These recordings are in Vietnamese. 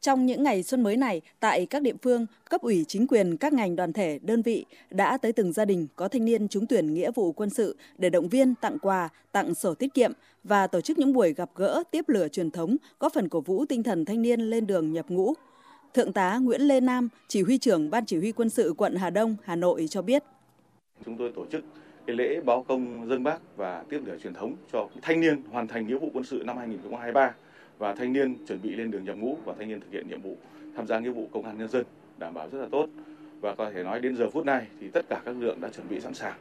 Trong những ngày xuân mới này, tại các địa phương, cấp ủy chính quyền các ngành đoàn thể, đơn vị đã tới từng gia đình có thanh niên trúng tuyển nghĩa vụ quân sự để động viên, tặng quà, tặng sổ tiết kiệm và tổ chức những buổi gặp gỡ tiếp lửa truyền thống, góp phần cổ vũ tinh thần thanh niên lên đường nhập ngũ. Thượng tá Nguyễn Lê Nam, chỉ huy trưởng Ban Chỉ huy quân sự quận Hà Đông, Hà Nội cho biết. Chúng tôi tổ chức cái lễ báo công dân bác và tiếp lửa truyền thống cho thanh niên hoàn thành nghĩa vụ quân sự năm 2023 và thanh niên chuẩn bị lên đường nhập ngũ và thanh niên thực hiện nhiệm vụ tham gia nghĩa vụ công an nhân dân đảm bảo rất là tốt và có thể nói đến giờ phút này thì tất cả các lực lượng đã chuẩn bị sẵn sàng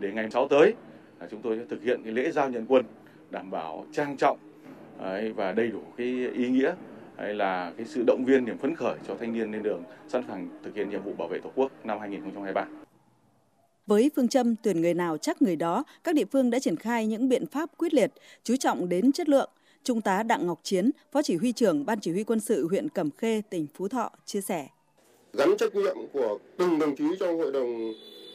để ngày 6 tới là chúng tôi sẽ thực hiện cái lễ giao nhận quân đảm bảo trang trọng và đầy đủ cái ý nghĩa hay là cái sự động viên niềm phấn khởi cho thanh niên lên đường sẵn sàng thực hiện nhiệm vụ bảo vệ tổ quốc năm 2023. Với phương châm tuyển người nào chắc người đó, các địa phương đã triển khai những biện pháp quyết liệt, chú trọng đến chất lượng, Trung tá Đặng Ngọc Chiến, Phó Chỉ huy trưởng Ban Chỉ huy quân sự huyện Cẩm Khê, tỉnh Phú Thọ chia sẻ. Gắn trách nhiệm của từng đồng chí trong hội đồng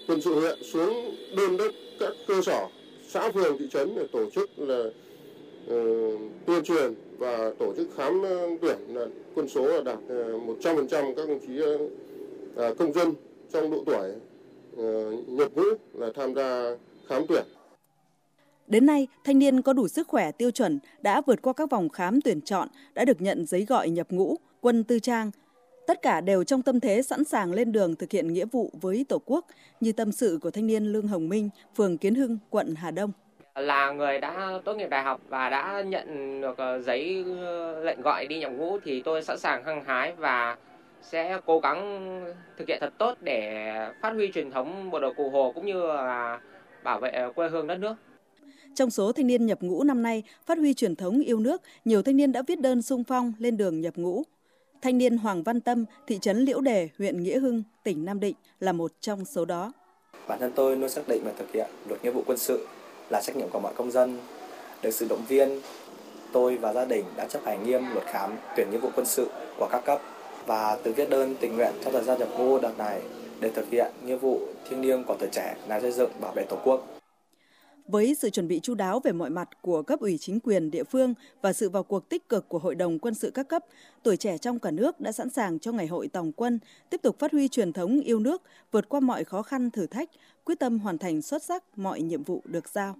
quân sự huyện xuống đôn đốc các cơ sở, xã phường, thị trấn để tổ chức là uh, tuyên truyền và tổ chức khám ờ, tuyển là quân số là đạt ờ, uh, 100% các đồng chí uh, công dân trong độ tuổi uh, nhập ngũ là tham gia khám tuyển. Đến nay, thanh niên có đủ sức khỏe tiêu chuẩn đã vượt qua các vòng khám tuyển chọn, đã được nhận giấy gọi nhập ngũ, quân tư trang. Tất cả đều trong tâm thế sẵn sàng lên đường thực hiện nghĩa vụ với Tổ quốc, như tâm sự của thanh niên Lương Hồng Minh, phường Kiến Hưng, quận Hà Đông. Là người đã tốt nghiệp đại học và đã nhận được ờ, giấy ờ, lệnh gọi đi nhập ngũ thì tôi sẵn sàng hăng hái và sẽ cố gắng thực hiện thật tốt để phát huy truyền thống bộ đội cụ Hồ cũng như là bảo vệ ờ, quê hương đất nước. Trong số thanh niên nhập ngũ năm nay, phát huy truyền thống yêu nước, nhiều thanh niên đã viết đơn sung phong lên đường nhập ngũ. Thanh niên Hoàng Văn Tâm, thị trấn Liễu Đề, huyện Nghĩa Hưng, tỉnh Nam Định là một trong số đó. Bản thân tôi luôn xác định và thực hiện luật nghĩa vụ quân sự là trách nhiệm của mọi công dân. Được sự động viên, tôi và gia đình đã chấp hành nghiêm luật khám tuyển nghĩa vụ quân sự của các cấp và từ viết đơn tình nguyện trong thời gian nhập ngũ đợt này để thực hiện nghĩa vụ thiêng liêng của tuổi trẻ là xây dựng bảo vệ tổ quốc. Với sự chuẩn bị chu đáo về mọi mặt của cấp ủy chính quyền địa phương và sự vào cuộc tích cực của Hội đồng quân sự các cấp, tuổi trẻ trong cả nước đã sẵn sàng cho ngày hội tòng quân, tiếp tục phát huy truyền thống yêu nước, vượt qua mọi khó khăn thử thách, quyết tâm hoàn thành xuất sắc mọi nhiệm vụ được giao.